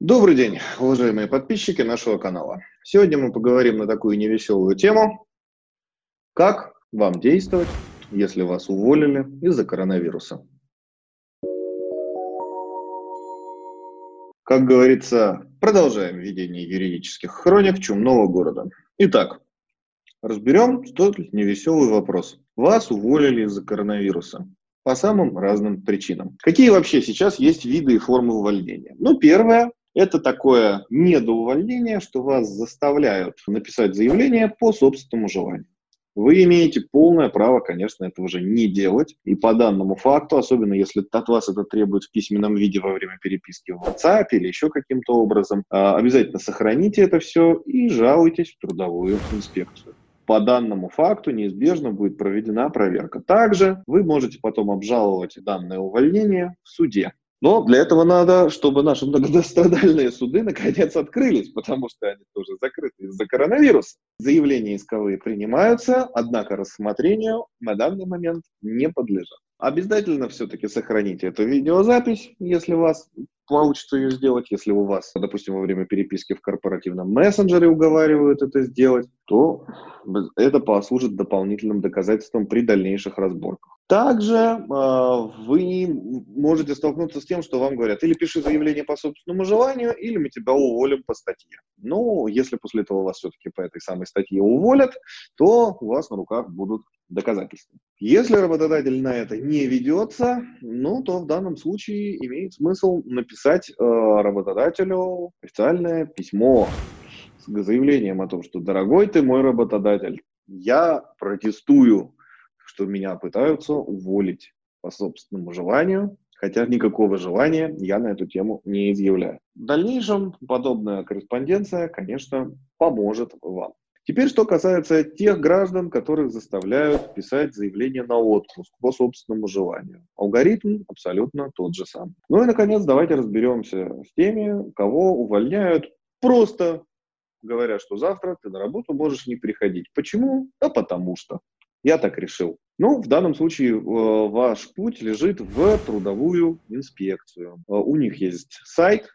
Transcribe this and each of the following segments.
Добрый день, уважаемые подписчики нашего канала. Сегодня мы поговорим на такую невеселую тему, как вам действовать, если вас уволили из-за коронавируса. Как говорится, продолжаем ведение юридических хроник чумного города. Итак, разберем тот невеселый вопрос. Вас уволили из-за коронавируса по самым разным причинам. Какие вообще сейчас есть виды и формы увольнения? Ну, первое это такое недоувольнение, что вас заставляют написать заявление по собственному желанию. Вы имеете полное право, конечно, этого же не делать. И по данному факту, особенно если от вас это требует в письменном виде во время переписки в WhatsApp или еще каким-то образом, а, обязательно сохраните это все и жалуйтесь в трудовую инспекцию по данному факту неизбежно будет проведена проверка. Также вы можете потом обжаловать данное увольнение в суде. Но для этого надо, чтобы наши многострадальные суды наконец открылись, потому что они тоже закрыты из-за коронавируса. Заявления исковые принимаются, однако рассмотрению на данный момент не подлежат. Обязательно все-таки сохраните эту видеозапись, если у вас получится ее сделать. Если у вас, допустим, во время переписки в корпоративном мессенджере уговаривают это сделать, то это послужит дополнительным доказательством при дальнейших разборках. Также э, вы можете столкнуться с тем, что вам говорят, или пиши заявление по собственному желанию, или мы тебя уволим по статье. Но если после этого вас все-таки по этой самой статье уволят, то у вас на руках будут доказательства. Если работодатель на это не ведется, ну, то в данном случае имеет смысл написать э, работодателю официальное письмо с заявлением о том, что, дорогой ты мой работодатель, я протестую, что меня пытаются уволить по собственному желанию, хотя никакого желания я на эту тему не изъявляю. В дальнейшем подобная корреспонденция, конечно, поможет вам. Теперь, что касается тех граждан, которых заставляют писать заявление на отпуск по собственному желанию. Алгоритм абсолютно тот же самый. Ну и, наконец, давайте разберемся с теми, кого увольняют просто говоря, что завтра ты на работу можешь не приходить. Почему? Да потому что. Я так решил. Ну, в данном случае э, ваш путь лежит в трудовую инспекцию. Э, у них есть сайт,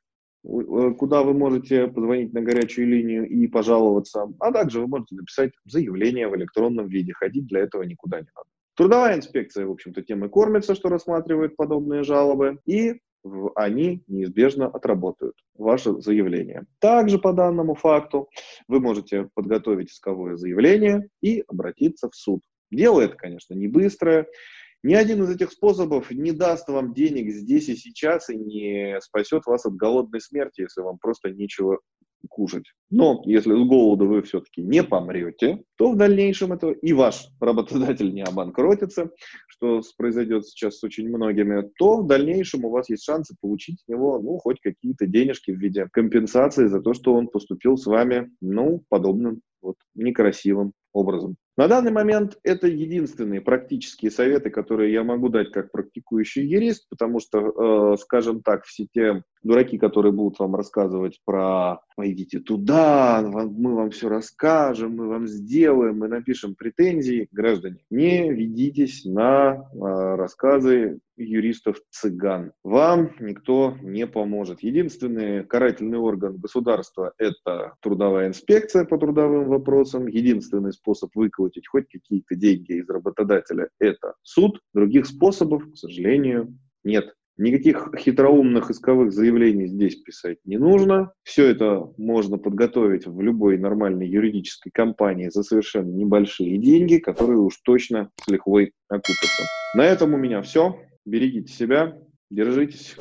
Э, куда вы можете позвонить на горячую линию и пожаловаться, а также вы можете написать заявление в электронном виде. Ходить для этого никуда не надо. Трудовая инспекция, в общем-то, тем и кормится, что рассматривает подобные жалобы, и они неизбежно отработают ваше заявление. Также по данному факту вы можете подготовить исковое заявление и обратиться в суд. Дело это, конечно, не быстрое, ни один из этих способов не даст вам денег здесь и сейчас и не спасет вас от голодной смерти, если вам просто нечего кушать. Но если с голода вы все-таки не помрете, то в дальнейшем это и ваш работодатель не обанкротится, что произойдет сейчас с очень многими, то в дальнейшем у вас есть шансы получить с него, ну, хоть какие-то денежки в виде компенсации за то, что он поступил с вами, ну, подобным вот некрасивым образом. На данный момент это единственные практические советы, которые я могу дать как практикующий юрист, потому что, э, скажем так, все те дураки, которые будут вам рассказывать про «идите туда, мы вам все расскажем, мы вам сделаем, мы напишем претензии», граждане, не ведитесь на э, рассказы юристов-цыган. Вам никто не поможет. Единственный карательный орган государства – это трудовая инспекция по трудовым вопросам. Единственный способ выкладывать выкрутить хоть какие-то деньги из работодателя, это суд. Других способов, к сожалению, нет. Никаких хитроумных исковых заявлений здесь писать не нужно. Все это можно подготовить в любой нормальной юридической компании за совершенно небольшие деньги, которые уж точно с лихвой окупятся. На этом у меня все. Берегите себя, держитесь.